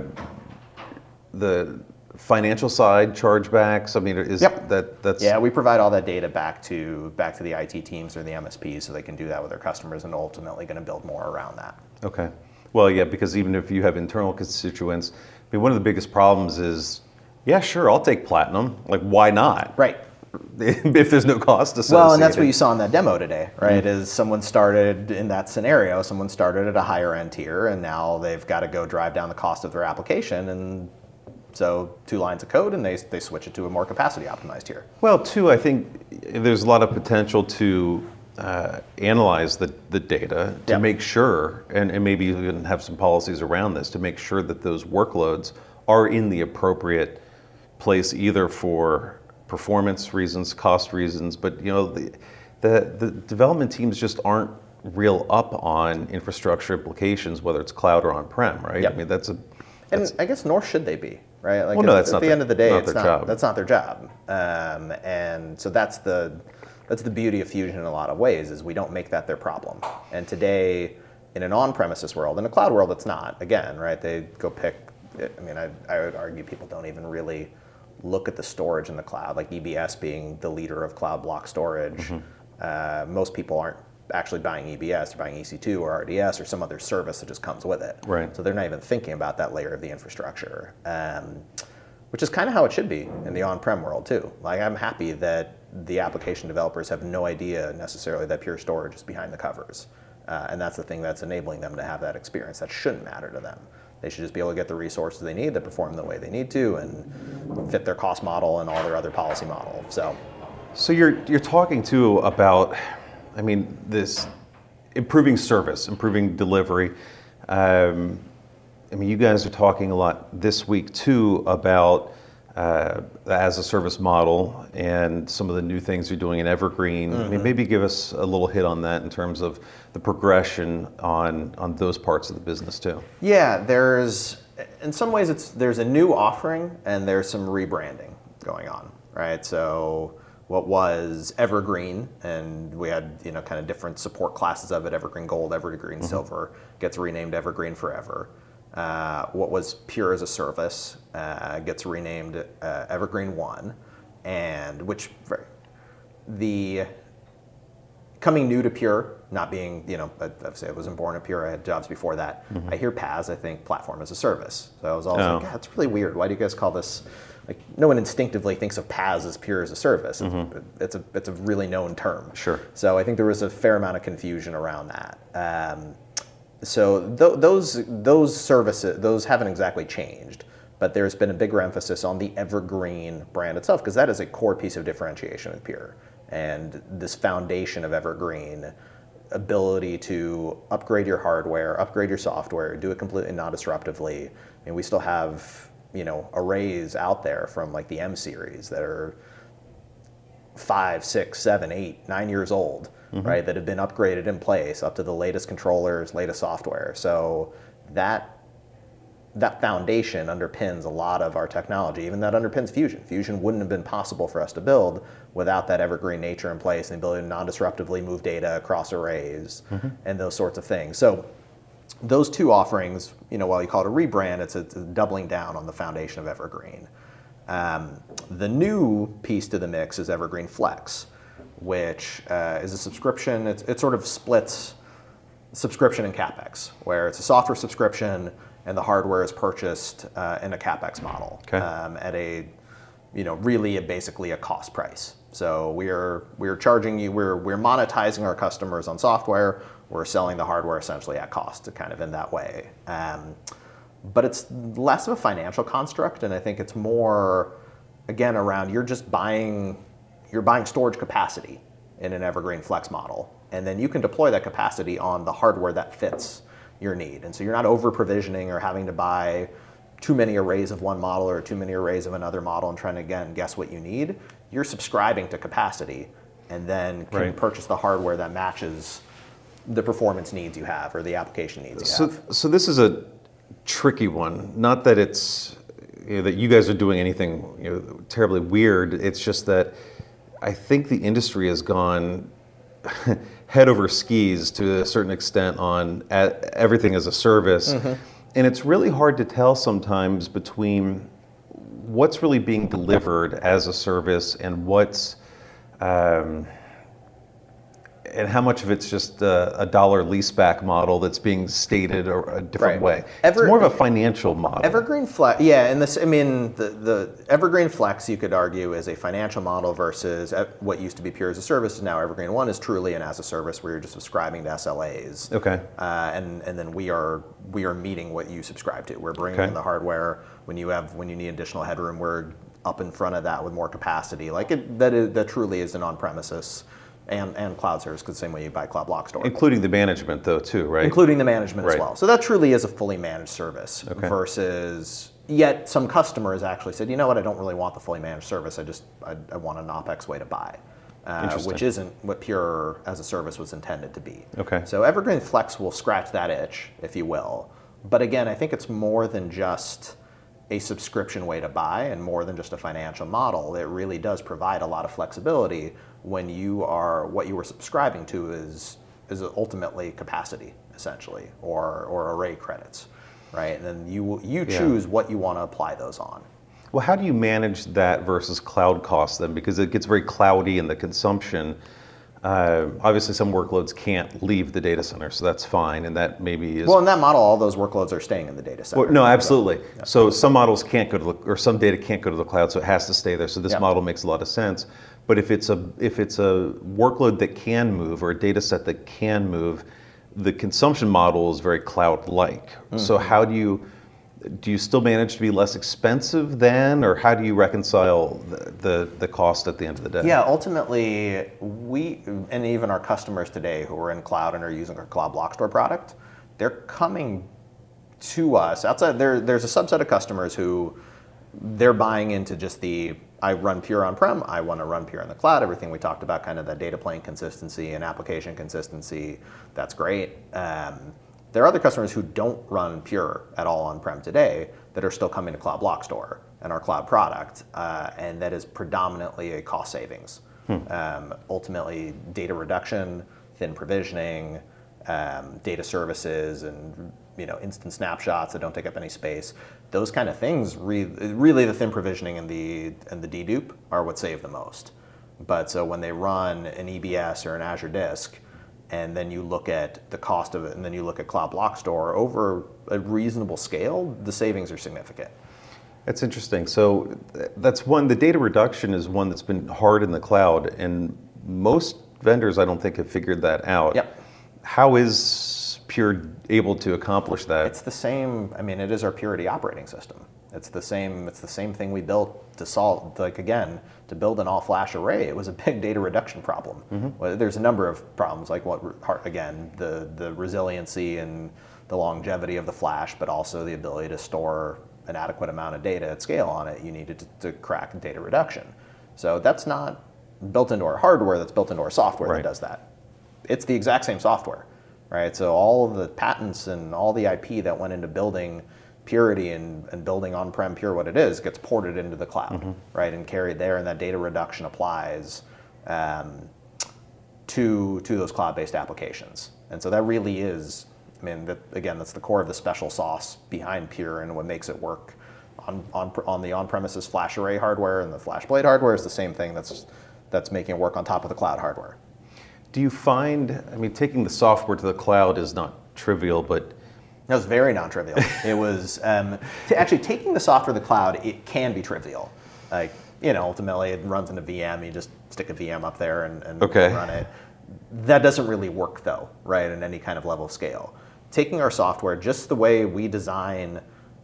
Speaker 1: the financial side, chargebacks. I mean, is
Speaker 2: Yep.
Speaker 1: that that's
Speaker 2: Yeah, we provide all that data back to back to the IT teams or the MSPs so they can do that with their customers and ultimately going to build more around that.
Speaker 1: Okay. Well, yeah, because even if you have internal constituents, I mean, one of the biggest problems is, yeah, sure, I'll take platinum. Like, why not?
Speaker 2: Right.
Speaker 1: if there's no cost associated.
Speaker 2: Well, and that's what you saw in that demo today, right? Is someone started in that scenario, someone started at a higher end tier, and now they've got to go drive down the cost of their application, and so two lines of code, and they, they switch it to a more capacity optimized tier.
Speaker 1: Well, two, I think there's a lot of potential to uh, analyze the, the data to
Speaker 2: Yep.
Speaker 1: make sure, and, and maybe even have some policies around this to make sure that those workloads are in the appropriate place, either for performance reasons, cost reasons, but you know, the, the, the development teams just aren't real up on infrastructure implications, whether it's cloud or on-prem, right?
Speaker 2: Yep.
Speaker 1: I mean, that's a
Speaker 2: And I guess nor should they be, right? Like
Speaker 1: Well, no,
Speaker 2: at,
Speaker 1: that's
Speaker 2: at
Speaker 1: not
Speaker 2: the
Speaker 1: their-
Speaker 2: end of the day,
Speaker 1: not
Speaker 2: it's not
Speaker 1: job.
Speaker 2: that's not their job. Um, and so that's the that's the beauty of Fusion in a lot of ways is we don't make that their problem. And today, in an on-premises world, in a cloud world, it's not. Again, right? They go pick. I mean, I, I would argue people don't even really look at the storage in the cloud, like EBS being the leader of cloud block storage.
Speaker 1: Mm-hmm.
Speaker 2: Uh, most people aren't actually buying EBS; they're buying EC2 or RDS or some other service that just comes with it.
Speaker 1: Right.
Speaker 2: So they're not even thinking about that layer of the infrastructure, um, which is kind of how it should be in the on-prem world too. Like I'm happy that the application developers have no idea necessarily that Pure Storage is behind the covers, uh, and that's the thing that's enabling them to have that experience. That shouldn't matter to them. They should just be able to get the resources they need that perform the way they need to and fit their cost model and all their other policy model. So
Speaker 1: So you're you're talking too about, I mean, this improving service, improving delivery. Um, I mean, you guys are talking a lot this week too about uh, the as a service model and some of the new things you're doing in Evergreen. I mean, maybe give us a little hit on that in terms of the progression on on those parts of the business too.
Speaker 2: Yeah, there's in some ways it's there's a new offering and there's some rebranding going on, right? So what was Evergreen and we had you know kind of different support classes of it, Evergreen Gold, Evergreen Silver, gets renamed Evergreen Forever. Uh, what was Pure as a Service uh, gets renamed uh, Evergreen One, and which the coming new to Pure, not being, you know, I- obviously I wasn't born at Pure, I had jobs before that. I hear PaaS, I think platform as a service. So I was always
Speaker 1: Oh.
Speaker 2: like, yeah, it's really weird. Why do you guys call this? Like, no one instinctively thinks of PaaS as Pure as a service. It's, it's a it's a really known term.
Speaker 1: Sure.
Speaker 2: So I think there was a fair amount of confusion around that. Um, so th- those those services those haven't exactly changed, but there's been a bigger emphasis on the Evergreen brand itself because that is a core piece of differentiation with Pure, and this foundation of Evergreen ability to upgrade your hardware, upgrade your software, do it completely non-disruptively. I mean, we still have you know arrays out there from like the M series that are five, six, seven, eight, nine years old, mm-hmm. right? That have been upgraded in place up to the latest controllers, latest software. So that that foundation underpins a lot of our technology. Even that underpins Fusion. Fusion wouldn't have been possible for us to build without that evergreen nature in place and the ability to non-disruptively move data across arrays mm-hmm. and those sorts of things. So those two offerings, you know, while you call it a rebrand, it's a, it's a doubling down on the foundation of Evergreen. Um, the new piece to the mix is Evergreen Flex, which uh, is a subscription. It's, it sort of splits subscription and capex, where it's a software subscription and the hardware is purchased uh, in a capex model
Speaker 1: Okay.
Speaker 2: um, at a, you know, really a, basically a cost price. So we're we're charging you, we're we're monetizing our customers on software. We're selling the hardware essentially at cost, kind of in that way. Um, but it's less of a financial construct, and I think it's more, again, around you're just buying, you're buying storage capacity in an Evergreen Flex model, and then you can deploy that capacity on the hardware that fits your need, and so you're not over provisioning or having to buy too many arrays of one model or too many arrays of another model and trying to again guess what you need. You're subscribing to capacity, and then can
Speaker 1: Right.
Speaker 2: purchase the hardware that matches the performance needs you have or the application needs you
Speaker 1: So,
Speaker 2: have.
Speaker 1: so this is a tricky one. Not that it's you know, that you guys are doing anything you know, terribly weird. It's just that I think the industry has gone head over skis to a certain extent on everything as a service, mm-hmm. And it's really hard to tell sometimes between what's really being delivered as a service and what's um, and how much of it's just a, a dollar leaseback model that's being stated a, a different
Speaker 2: Right.
Speaker 1: way.
Speaker 2: Ever-
Speaker 1: it's more of a financial model.
Speaker 2: Evergreen Flex, yeah, and this, I mean, the, the Evergreen Flex, you could argue, is a financial model versus uh, what used to be Pure as a service. Now, Evergreen One is truly an as a service where you're just subscribing to SLAs.
Speaker 1: Okay.
Speaker 2: Uh, and and then we are we are meeting what you subscribe to. We're bringing
Speaker 1: Okay.
Speaker 2: in the hardware when you have when you need additional headroom. We're up in front of that with more capacity. Like it, that is that truly is an on-premises and and cloud service. Because the same way you buy Cloud Block Store
Speaker 1: including the management though too, right?
Speaker 2: including the management as well. So that truly is a fully managed service
Speaker 1: Okay.
Speaker 2: versus yet some customers actually said, you know what, I don't really want the fully managed service. I just I, I want an OpEx way to buy, uh, which isn't what Pure as a service was intended to be.
Speaker 1: Okay.
Speaker 2: So Evergreen Flex will scratch that itch, if you will. But again, I think it's more than just a subscription way to buy and more than just a financial model. It really does provide a lot of flexibility when you are what you are subscribing to is is ultimately capacity essentially or or array credits, right? And then you you
Speaker 1: Yeah.
Speaker 2: choose what you want to apply those on.
Speaker 1: Well, how do you manage that versus cloud costs then? Because it gets very cloudy in the consumption. Uh, obviously, some workloads can't leave the data center, so that's fine, and that maybe is
Speaker 2: Well, in that model, all those workloads are staying in the data center.
Speaker 1: Well, no, absolutely. So some models can't go to the, or some data can't go to the cloud, so it has to stay there. So this
Speaker 2: Yeah.
Speaker 1: model makes a lot of sense. But if it's a if it's a workload that can move or a data set that can move, the consumption model is very cloud-like. So
Speaker 2: Mm-hmm.
Speaker 1: how do you do you still manage to be less expensive then, or how do you reconcile the, the, the cost at the end of the day?
Speaker 2: Yeah, ultimately, we and even our customers today who are in cloud and are using our Cloud Block Store product, they're coming to us. Outside there, there's a subset of customers who they're buying into just the I run Pure on-prem, I want to run Pure in the cloud. Everything we talked about, kind of that data plane consistency and application consistency, that's great. Um, there are other customers who don't run Pure at all on-prem today that are still coming to Cloud Block Store and our cloud product, uh, and that is predominantly a cost savings. Um, ultimately, data reduction, thin provisioning, um, data services, and you know instant snapshots that don't take up any space. Those kind of things, re- really, the thin provisioning and the and the dedupe are what save the most. But so when they run an EBS or an Azure Disk, and then you look at the cost of it, and then you look at Cloud Block Store over a reasonable scale, the savings are significant.
Speaker 1: That's interesting. So that's one. The data reduction is one that's been hard in the cloud, and most vendors, I don't think, have figured that out.
Speaker 2: Yep.
Speaker 1: How is Pure able to accomplish that?
Speaker 2: It's the same. I mean, it is our Purity operating system. It's the same. It's the same thing we built to solve. Like again, to build an all-flash array, it was a big data reduction problem. Mm-hmm. Well, there's a number of problems, like what again, the the resiliency and the longevity of the flash, but also the ability to store an adequate amount of data at scale on it. You needed to, to crack data reduction. So that's not built into our hardware. That's built into our software
Speaker 1: Right.
Speaker 2: that does that it's the exact same software, right? So all of the patents and all the IP that went into building Purity and, and building on-prem Pure what it is gets ported into the cloud, right, and carried there, and that data reduction applies um, to to those cloud-based applications. And so that really is, I mean, that, again, that's the core of the special sauce behind Pure and what makes it work on on, on the on-premises flash array hardware and the FlashBlade hardware is the same thing that's that's making it work on top of the cloud hardware.
Speaker 1: Do you find? I mean, taking the software to the cloud is not trivial, but
Speaker 2: That was very non-trivial. it was um, t- actually taking the software to the cloud. It can be trivial. Like you know, ultimately it runs in a VM. You just stick a VM up there and, and
Speaker 1: Okay.
Speaker 2: run it. That doesn't really work though, right? In any kind of level of scale. Taking our software just the way we design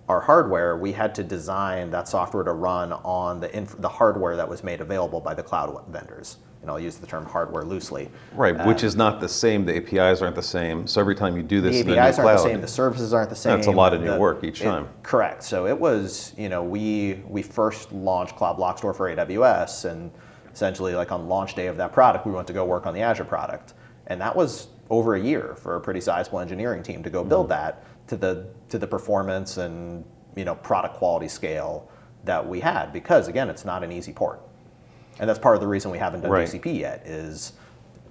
Speaker 2: our hardware, we had to design that software to run on the inf- the hardware that was made available by the cloud vendors. And I'll use the term hardware loosely.
Speaker 1: right, which is not the same. The APIs aren't the same. So every time you do this
Speaker 2: The
Speaker 1: in a new
Speaker 2: APIs aren't
Speaker 1: cloud,
Speaker 2: the same. The services aren't the same.
Speaker 1: That's a lot of new
Speaker 2: the-
Speaker 1: work each
Speaker 2: it-
Speaker 1: time.
Speaker 2: correct. So it was, you know, we we first launched Cloud Block Store for AWS, and essentially, like on launch day of that product, we went to go work on the Azure product, and that was over a year for a pretty sizable engineering team to go build
Speaker 1: Mm-hmm.
Speaker 2: that to the to the performance and you know product quality scale that we had because again, it's not an easy port, and that's part of the reason we haven't done
Speaker 1: Right.
Speaker 2: GCP yet is.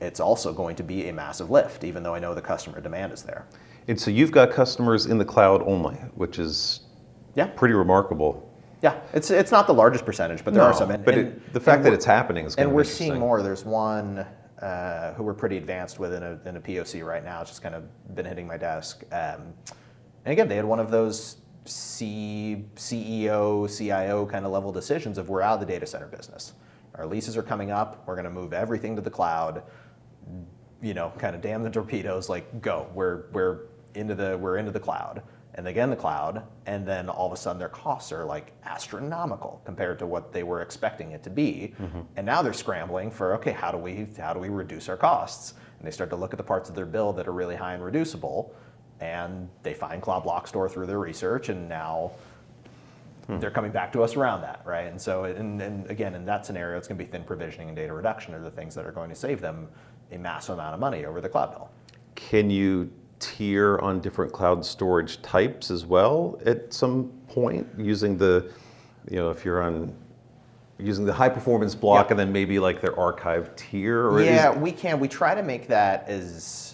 Speaker 2: It's also going to be a massive lift, even though I know the customer demand is there.
Speaker 1: and so you've got customers in the cloud only, which is
Speaker 2: Yeah.
Speaker 1: pretty remarkable.
Speaker 2: Yeah, it's it's not the largest percentage, but there are some. And,
Speaker 1: but
Speaker 2: and-
Speaker 1: it, the fact that it's happening is
Speaker 2: and we're seeing more. There's one uh, who we're pretty advanced with in a, in a POC right now. It's just kind of been hitting my desk. Um, and again, they had one of those C, CEO, CIO kind of level decisions of we're out of the data center business. Our leases are coming up. We're going to move everything to the cloud. You know, kind of damn the torpedoes. Like go. We're we're into the we're into the cloud. And again the cloud, and then all of a sudden their costs are like astronomical compared to what they were expecting it to be. Mm-hmm. And now they're scrambling for okay, how do we how do we reduce our costs? And they start to look at the parts of their bill that are really high and reducible, and they find Cloud Block Store through their research, and now hmm. they're coming back to us around that, right? And so, and, and again, in that scenario, it's going to be thin provisioning and data reduction are the things that are going to save them a massive amount of money over the cloud bill.
Speaker 1: Can you tier on different cloud storage types as well at some point using the, you know, if you're on using the high performance block
Speaker 2: Yeah.
Speaker 1: and then maybe like their archive tier or is-
Speaker 2: Yeah, we can. We try to make that as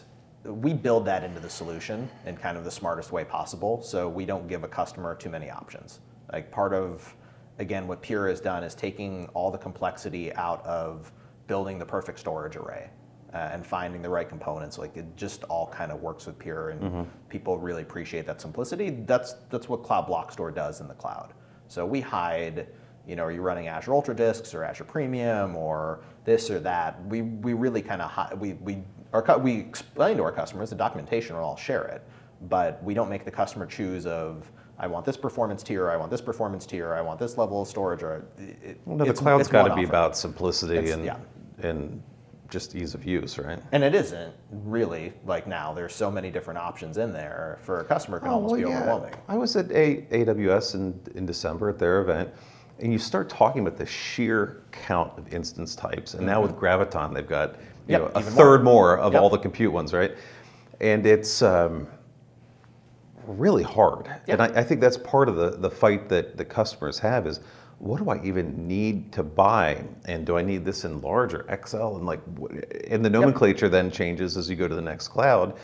Speaker 2: we build that into the solution in kind of the smartest way possible, so we don't give a customer too many options. Like part of, again, what Pure has done is taking all the complexity out of building the perfect storage array uh, and finding the right components. Like it just all kind of works with Pure, and people really appreciate that simplicity. That's that's what Cloud Block Store does in the cloud. So we hide you know, are you running Azure Ultra Disks or Azure Premium or this or that? We, we really kind of we we our, we explain to our customers the documentation will all share it, but we don't make the customer choose of I want this performance tier, I want this performance tier, I want this level of storage. Or it,
Speaker 1: Well, no, the cloud's got to be about simplicity
Speaker 2: It's-
Speaker 1: and
Speaker 2: yeah.
Speaker 1: and just ease of use, right?
Speaker 2: And it isn't really like now. There's so many different options in there for a customer can oh, almost
Speaker 1: Oh, well,
Speaker 2: be
Speaker 1: yeah.
Speaker 2: overwhelming.
Speaker 1: I was at a, AWS in, in December at their event, and you start talking about the sheer count of instance types. And now mm-hmm. with Graviton, they've got
Speaker 2: Yep,
Speaker 1: know, a third more, of
Speaker 2: Yep.
Speaker 1: all the compute ones, right? And it's um, really hard.
Speaker 2: Yep.
Speaker 1: And I, I think that's part of the, the fight that the customers have is what do I even need to buy? And do I need this in large or XL? And like, and the nomenclature then changes as you go to the next cloud.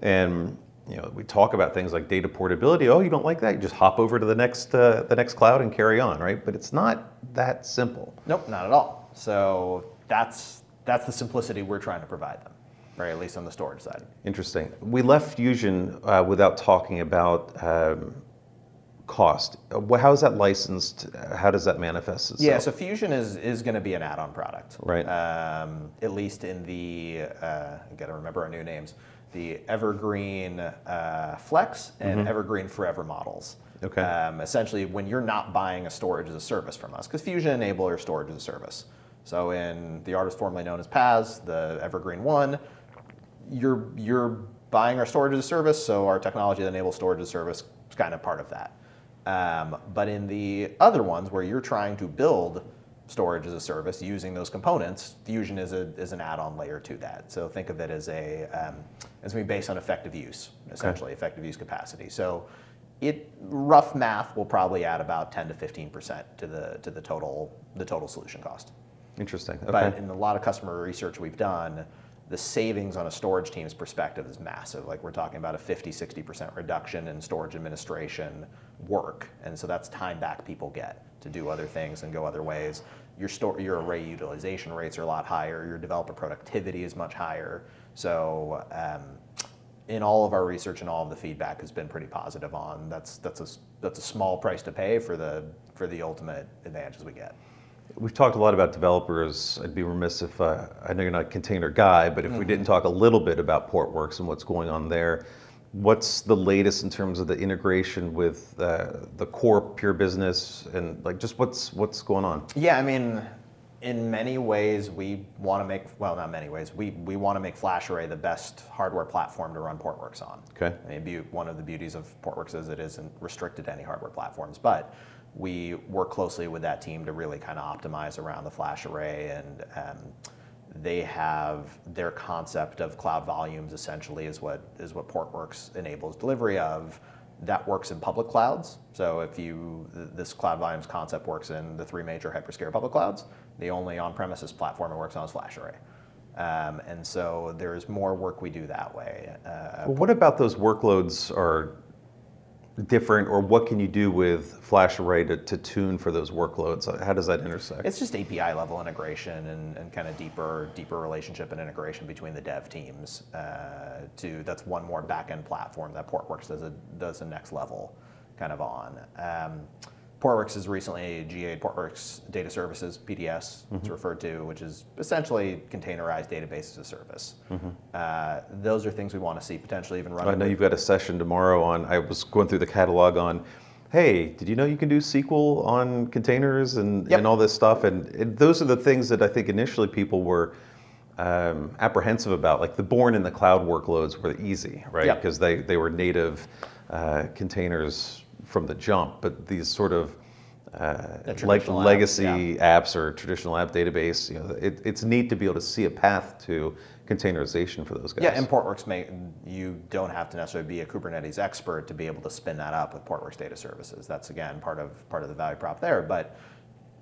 Speaker 1: And you know, we talk about things like data portability. Oh, you don't like that? You just hop over to the next uh, the next cloud and carry on, right? But it's not that simple.
Speaker 2: Nope, not at all. So that's that's the simplicity we're trying to provide them, right? At least on the storage side.
Speaker 1: Interesting. We left Fusion uh, without talking about um, cost. Uh, How is that licensed? How does that manifest itself?
Speaker 2: Yeah, so Fusion is, is going to be an add-on product,
Speaker 1: Right.
Speaker 2: Um, at least in the uh, I got to remember our new names, the Evergreen uh, Flex and Evergreen Forever models.
Speaker 1: Mm-hmm. Okay.
Speaker 2: Um, essentially, when you're not buying a storage as a service from us, because Fusion enabler storage as a service. So in the artist formerly known as PAS, the Evergreen One, you're you're buying our storage as a service, so our technology that enables storage as a service is kind of part of that. Um, but in the other ones where you're trying to build storage as a service using those components, Fusion is, a, is an add-on layer to that. So think of it as a um, as being based on effective use, essentially effective use capacity. So it rough math will probably add about 10 to 15 percent to the to the total the total solution cost.
Speaker 1: Interesting. Okay.
Speaker 2: But in a lot of customer research we've done, the savings on a storage team's perspective is massive. Like we're talking about a 50, 60% reduction in storage administration work. And so that's time back people get to do other things and go other ways. Your, store, your array utilization rates are a lot higher. Your developer productivity is much higher. So um, in all of our research and all of the feedback has been pretty positive on that's, that's, a, that's a small price to pay for the, for the ultimate advantages we get.
Speaker 1: We've talked a lot about developers. I'd be remiss if uh, I know you're not a container guy, but if we didn't talk a little bit about Portworx and what's going on there. What's the latest in terms of the integration with uh, the core Pure Business and like just what's what's going on?
Speaker 2: Yeah, I mean, in many ways, we want to make well, not many ways. We we want to make FlashArray the best hardware platform to run Portworx on.
Speaker 1: Okay.
Speaker 2: I mean, one of the beauties of Portworx is it isn't restricted to any hardware platforms, but we work closely with that team to really kind of optimize around the flash array and. Um, they have their concept of cloud volumes essentially is what is what Portworx enables delivery of. That works in public clouds. So if you this cloud volumes concept works in the three major hyperscale public clouds, the only on-premises platform it works on is FlashArray. Um, and so there's more work we do that way. Uh,
Speaker 1: Well, what about those workloads are different, or what can you do with FlashArray to, to tune for those workloads? How does that intersect?
Speaker 2: It's just API level integration and, and kind of deeper deeper relationship and integration between the dev teams. Uh, to that's one more backend platform that Portworx does a does a next level kind of on. Um, Portworx has recently GA'd Portworx Data Services, PDS, mm-hmm. it's referred to, which is essentially containerized database as a service. Mm-hmm. Uh, those are things we want to see potentially even running.
Speaker 1: I know you've got a session tomorrow on, I was going through the catalog on, hey, did you know you can do SQL on containers and, yep. and all this stuff? And it, those are the things that I think initially people were um, apprehensive about. Like the born in the cloud workloads were easy, right? Because they, they were native uh, containers from the jump, but these sort of uh, like legacy apps, yeah. apps, or traditional app database, you know, it, it's neat to be able to see a path to containerization for those guys.
Speaker 2: Yeah, and Portworx may you don't have to necessarily be a Kubernetes expert to be able to spin that up with Portworx Data Services. That's again part of part of the value prop there, but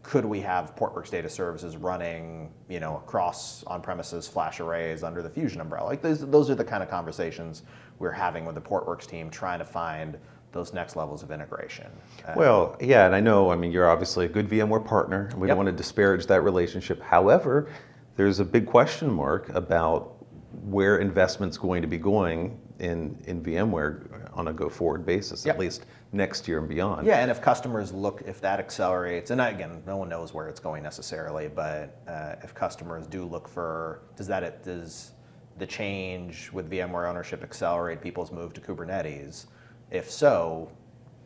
Speaker 2: could we have Portworx data services running, you know, across on-premises flash arrays under the Fusion umbrella? Like those, those are the kind of conversations we're having with the Portworx team, trying to find those next levels of integration.
Speaker 1: Well, yeah, and I know, I mean, you're obviously a good VMware partner. and We yep. don't want to disparage that relationship. However, there's a big question mark about where investment's going to be going in, in VMware on a go forward basis, yep. at least next year and beyond.
Speaker 2: Yeah, and if customers look, if that accelerates, and again, no one knows where it's going necessarily, but uh, if customers do look for, does that, does the change with VMware ownership accelerate people's move to Kubernetes? If so,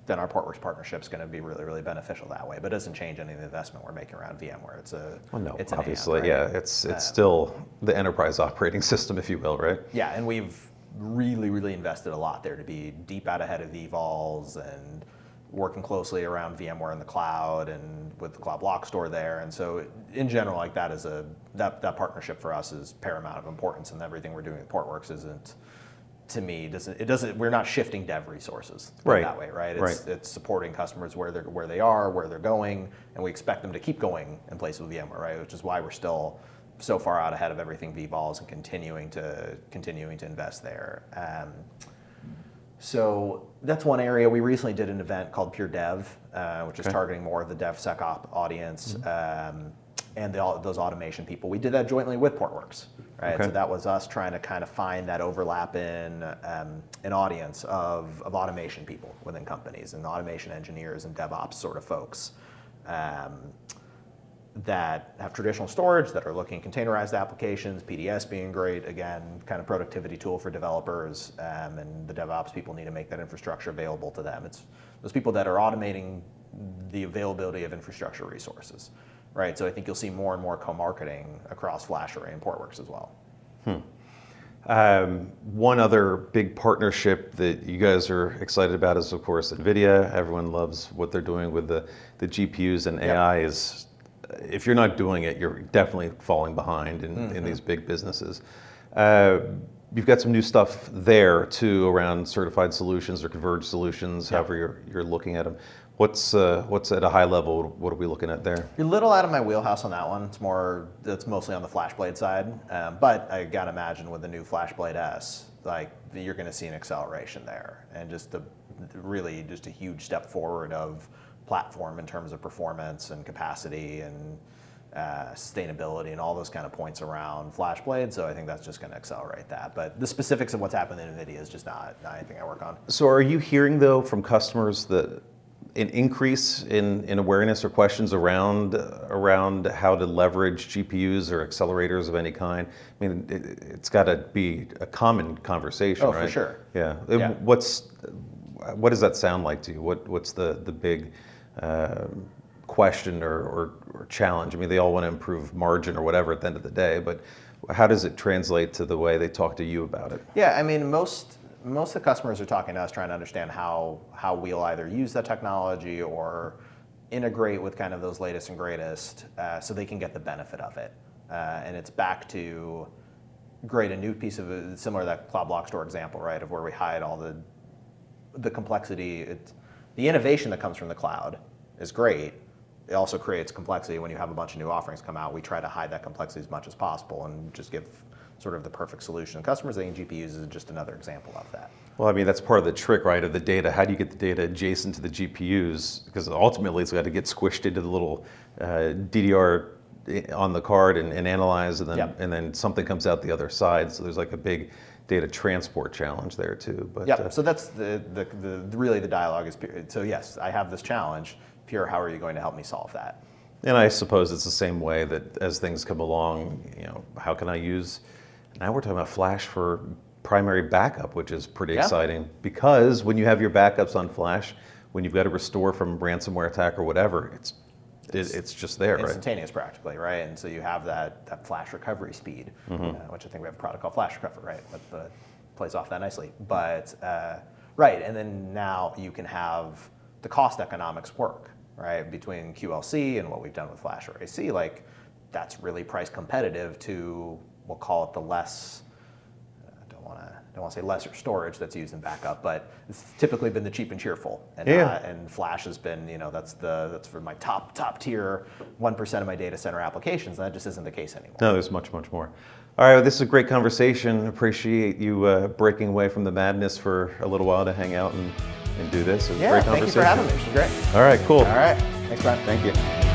Speaker 2: then our Portworx partnership is going to be really, really beneficial that way. But it doesn't change any of the investment we're making around VMware. It's a
Speaker 1: well, no,
Speaker 2: it's
Speaker 1: obviously, right? yeah, it's it's uh, still the enterprise operating system, if you will, right?
Speaker 2: Yeah, and we've really, really invested a lot there to be deep out ahead of vVols and working closely around VMware in the cloud and with the Cloud Block Store there. And so, in general, like that is a that that partnership for us is paramount of importance, and everything we're doing with Portworx isn't to me doesn't it doesn't we're not shifting dev resources
Speaker 1: right.
Speaker 2: that way right
Speaker 1: it's, right.
Speaker 2: it's supporting customers where they're where they are where they're going and we expect them to keep going in place with VMware right which is why we're still so far out ahead of everything vVols and continuing to continuing to invest there um, so that's one area. We recently did an event called Pure Dev, uh, which okay. is targeting more of the DevSecOps audience. Mm-hmm. Um, and the, those automation people. We did that jointly with Portworx, right? Okay. So that was us trying to kind of find that overlap in um, an audience of, of automation people within companies and automation engineers and DevOps sort of folks um, that have traditional storage that are looking at containerized applications, PDS being great, again, kind of productivity tool for developers, um, and the DevOps people need to make that infrastructure available to them. It's those people that are automating the availability of infrastructure resources right? So I think you'll see more and more co-marketing across FlashArray and Portworx as well.
Speaker 1: Hmm. Um, one other big partnership that you guys are excited about is, of course, NVIDIA. Everyone loves what they're doing with the, the GPUs and yep. AI is, if you're not doing it, you're definitely falling behind in, mm-hmm. in these big businesses. Uh, you've got some new stuff there too around certified solutions or converged solutions, yep. however you're, you're looking at them. What's uh, what's at a high level? What are we looking at there?
Speaker 2: You're a little out of my wheelhouse on that one. It's more it's mostly on the FlashBlade side, um, but I gotta imagine with the new FlashBlade S, like you're going to see an acceleration there, and just the really just a huge step forward of platform in terms of performance and capacity and uh, sustainability and all those kind of points around FlashBlade. So I think that's just going to accelerate that. But the specifics of what's happening in NVIDIA is just not, not anything I work on.
Speaker 1: So are you hearing though from customers that an increase in, in awareness or questions around around how to leverage GPUs or accelerators of any kind? I mean, it, has got to be a common conversation,
Speaker 2: oh,
Speaker 1: right?
Speaker 2: for sure.
Speaker 1: Yeah. yeah. What's what does that sound like to you? What what's the the big uh, question or, or, or challenge? I mean, they all want to improve margin or whatever at the end of the day, but how does it translate to the way they talk to you about it?
Speaker 2: Yeah, I mean, most most of the customers are talking to us trying to understand how how we'll either use that technology or integrate with kind of those latest and greatest uh, so they can get the benefit of it. Uh, and it's back to great a new piece of similar to that Cloud Block Store example, right, of where we hide all the the complexity. It, the innovation that comes from the cloud is great. It also creates complexity when you have a bunch of new offerings come out. We try to hide that complexity as much as possible and just give sort of the perfect solution. Customers thinking GPUs is just another example of that.
Speaker 1: Well, I mean, that's part of the trick, right, of the data. How do you get the data adjacent to the GPUs? Because ultimately it's got to get squished into the little uh, DDR on the card and, and analyzed, and then,
Speaker 2: Yep.
Speaker 1: and then something comes out the other side. So there's like a big data transport challenge there too. But
Speaker 2: Yeah.
Speaker 1: uh,
Speaker 2: So that's the, the, the really the dialogue is. Pure. So yes, I have this challenge. Pure, how are you going to help me solve that?
Speaker 1: And I suppose it's the same way that as things come along, you know, how can I use? Now we're talking about Flash for primary backup, which is pretty
Speaker 2: Yeah.
Speaker 1: exciting because when you have your backups on Flash, when you've got to restore from ransomware attack or whatever, it's it, it's just there, right?
Speaker 2: instantaneous practically, right? And so you have that, that flash recovery speed,
Speaker 1: Mm-hmm.
Speaker 2: uh, which I think we have a product called Flash Recover, right? That uh, plays off that nicely. But uh, right, and then now you can have the cost economics work, right? Between QLC and what we've done with FlashArray//C, like that's really price competitive to we'll call it the less I don't want to don't want to say lesser storage that's used in backup, but it's typically been the cheap and cheerful. And,
Speaker 1: Yeah.
Speaker 2: uh, and Flash has been, you know, that's the that's for my top top tier one percent of my data center applications. And that just isn't the case anymore.
Speaker 1: No, there's much, much more. All right, well, this is a great conversation. Appreciate you uh, breaking away from the madness for a little while to hang out and, and do this. It was a
Speaker 2: Yeah,
Speaker 1: great
Speaker 2: thank you for having me. It's been great.
Speaker 1: All right, cool.
Speaker 2: All right, thanks, Brian.
Speaker 1: Thank you.